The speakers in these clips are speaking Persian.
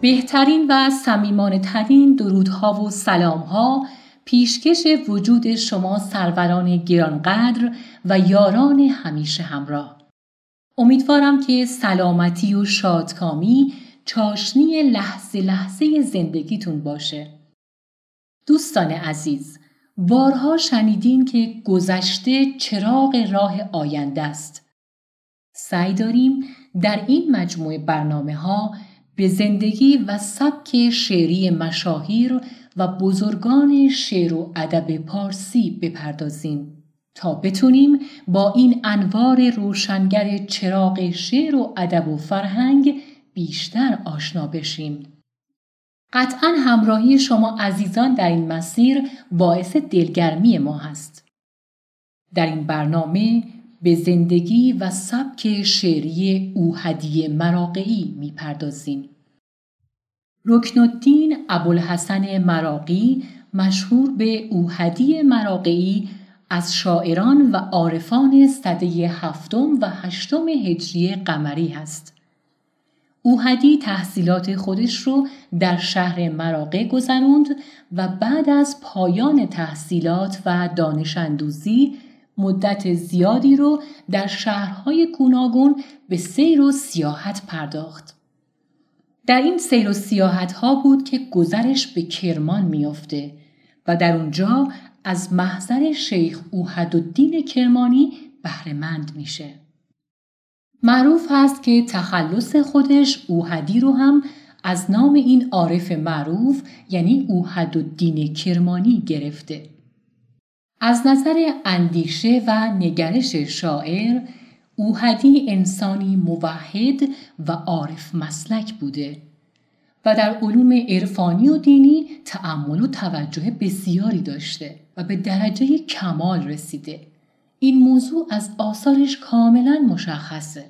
بهترین و صمیمانه ترین درودها و سلامها پیشکش وجود شما سروران گرانقدر و یاران همیشه همراه. امیدوارم که سلامتی و شادکامی چاشنی لحظه لحظه زندگیتون باشه. دوستان عزیز، بارها شنیدین که گذشته چراغ راه آینده است. سعی داریم در این مجموعه برنامه ها به زندگی و سبک شعری مشاهیر و بزرگان شعر و ادب پارسی بپردازیم تا بتونیم با این انوار روشنگر چراغ شعر و ادب و فرهنگ بیشتر آشنا بشیم. قطعا همراهی شما عزیزان در این مسیر باعث دلگرمی ما هست. در این برنامه به زندگی و سبک شعری اوهدی مراقعی می‌پردازیم. رکن الدین ابوالحسن مراقی مشهور به اوهدی مراقعی از شاعران و عارفان سده هفتم و هشتم هجری قمری هست. اوهدی تحصیلات خودش رو در شهر مراقع گذراند و بعد از پایان تحصیلات و دانش اندوزی مدت زیادی رو در شهرهای گوناگون به سیر و سیاحت پرداخت. در این سیر و سیاحت ها بود که گذرش به کرمان میافته و در اونجا از محضر شیخ اوهدالدین کرمانی بهرهمند میشه. معروف هست که تخلص خودش اوهدی رو هم از نام این عارف معروف یعنی اوهدالدین کرمانی گرفته. از نظر اندیشه و نگرش شاعر اوهدی انسانی موحد و عارف مسلک بوده و در علوم عرفانی و دینی تأمل و توجه بسیاری داشته و به درجه کمال رسیده. این موضوع از آثارش کاملا مشخصه.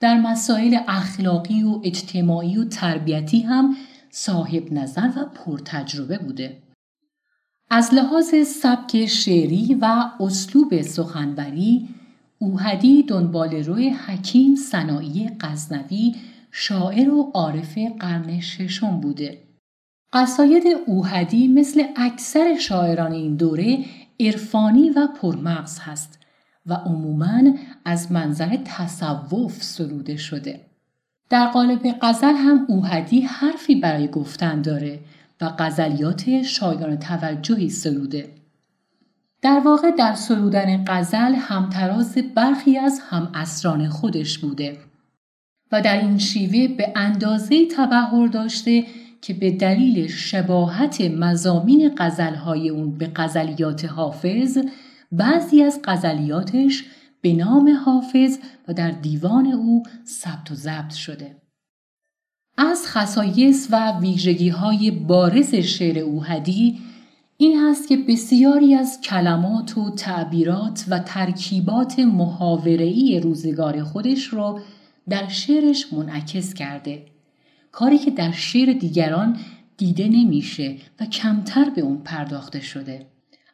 در مسائل اخلاقی و اجتماعی و تربیتی هم صاحب نظر و پرتجربه بوده. از لحاظ سبک شعری و اسلوب سخنوری اوهدی دنبال روی حکیم سنایی غزنوی شاعر و عارف قرن ششم بوده. قصاید اوهدی مثل اکثر شاعران این دوره عرفانی و پرمغز هست و عموماً از منظر تصوف سروده شده. در قالب غزل هم اوهدی حرفی برای گفتن داره و غزلیات شایان توجهی سروده. در واقع در سرودن غزل همتراز برخی از هم اسران خودش بوده و در این شیوه به اندازه تبهر داشته که به دلیل شباهت مزامین غزلهای اون به غزلیات حافظ بعضی از غزلیاتش به نام حافظ و در دیوان او ثبت و ضبط شده. از خصایص و ویژگی های بارز شعر اوهدی این هست که بسیاری از کلمات و تعبیرات و ترکیبات محاوره‌ای روزگار خودش را در شعرش منعکس کرده. کاری که در شعر دیگران دیده نمیشه و کمتر به اون پرداخته شده.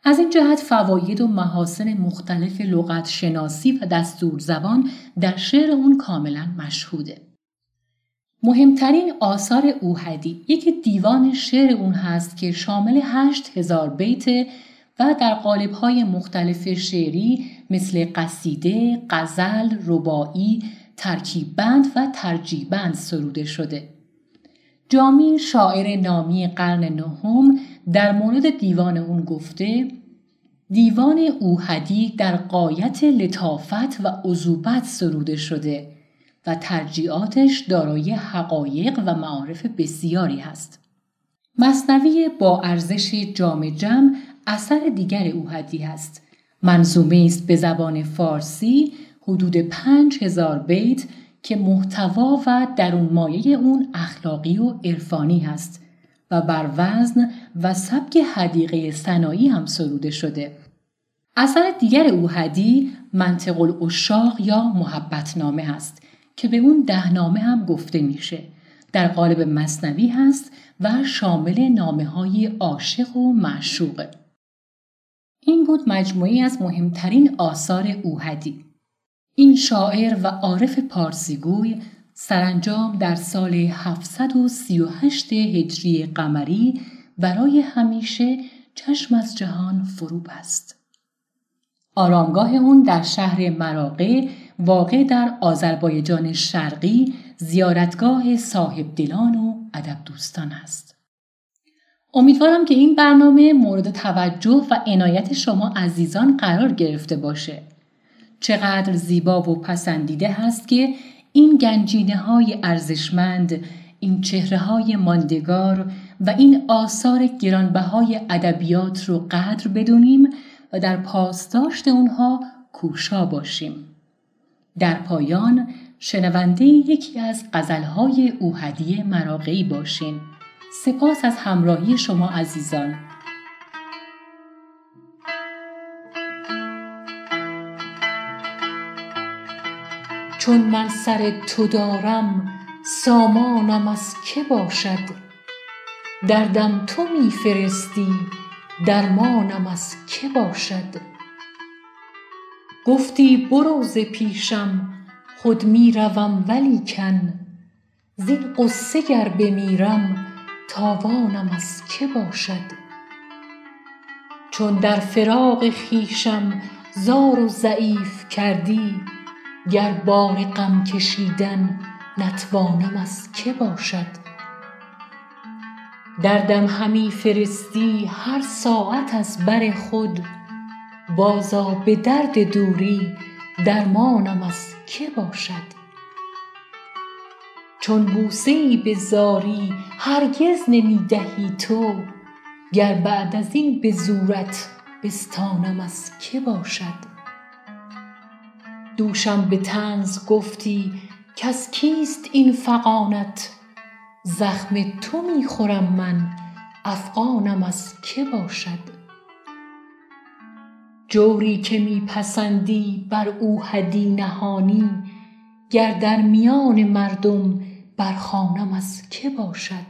از این جهت فواید و محاسن مختلف لغت شناسی و دستور زبان در شعر اون کاملا مشهوده. مهمترین آثار اوهدی یک دیوان شعر اون هست که شامل هشت هزار بیت و در قالب‌های مختلف شعری مثل قصیده، غزل، ربایی، ترکیببند و ترجیبند سروده شده. جامی شاعر نامی قرن نهم در مورد دیوان اون گفته دیوان اوهدی در قایت لطافت و عذوبت سروده شده و ترجیعاتش دارای حقایق و معارف بسیاری هست. مصنوی با ارزش جام جم اثر دیگر اوهدی است. منظومه است به زبان فارسی حدود پنج هزار بیت که محتوا و درون مایه اون اخلاقی و عرفانی هست و بر وزن و سبک حدیقه سنایی هم سروده شده. اثر دیگر اوهدی منطق الاشاق یا محبتنامه است که به اون دهنامه هم گفته میشه در قالب مصنوی هست و شامل نامه های عاشق و معشوقه. این بود مجموعی از مهمترین آثار اوهدی. این شاعر و عارف پارسیگوی سرانجام در سال 738 هجری قمری برای همیشه چشم از جهان فرو بست. آرامگاه اون در شهر مراقه واقع در آذربایجان شرقی زیارتگاه صاحب دلان و ادب دوستان است. امیدوارم که این برنامه مورد توجه و عنایت شما عزیزان قرار گرفته باشه. چقدر زیبا و پسندیده هست که این گنجینه های ارزشمند، این چهره های ماندگار و این آثار گرانبهای ادبیات رو قدر بدونیم و در پاسداشت اونها کوشا باشیم. در پایان شنونده یکی از غزلهای اوهدی مراقعی باشین. سپاس از همراهی شما عزیزان. چون من سر تو دارم سامانم از که باشد دردم تو می فرستی درمانم از که باشد گفتی برو ز پیشم خود می روم ولیکن. زین غصه گر بمیرم تاوانم از که باشد؟ چون در فراق خویشم زار و ضعیف کردی گر بار غم کشیدن نتوانم از که باشد؟ دردم همی فرستی هر ساعت از بر خود بازآ به درد دوری درمانم از که باشد؟ چون بوسه ای به زاری هرگز نمی دهی تو گر بعد از این به زورت بستانم از که باشد؟ دوشم به طنز گفتی کز کیست این فغانت؟ زخم تو می خورم من افغانم از که باشد؟ جوری که می پسندی بر اوحدی نهانی گر در میان مردم برخوانم از که باشد؟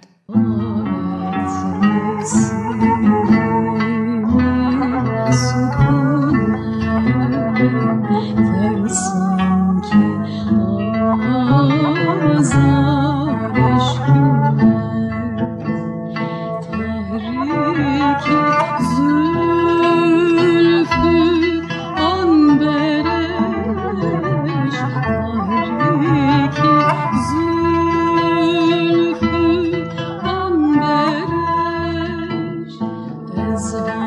answer.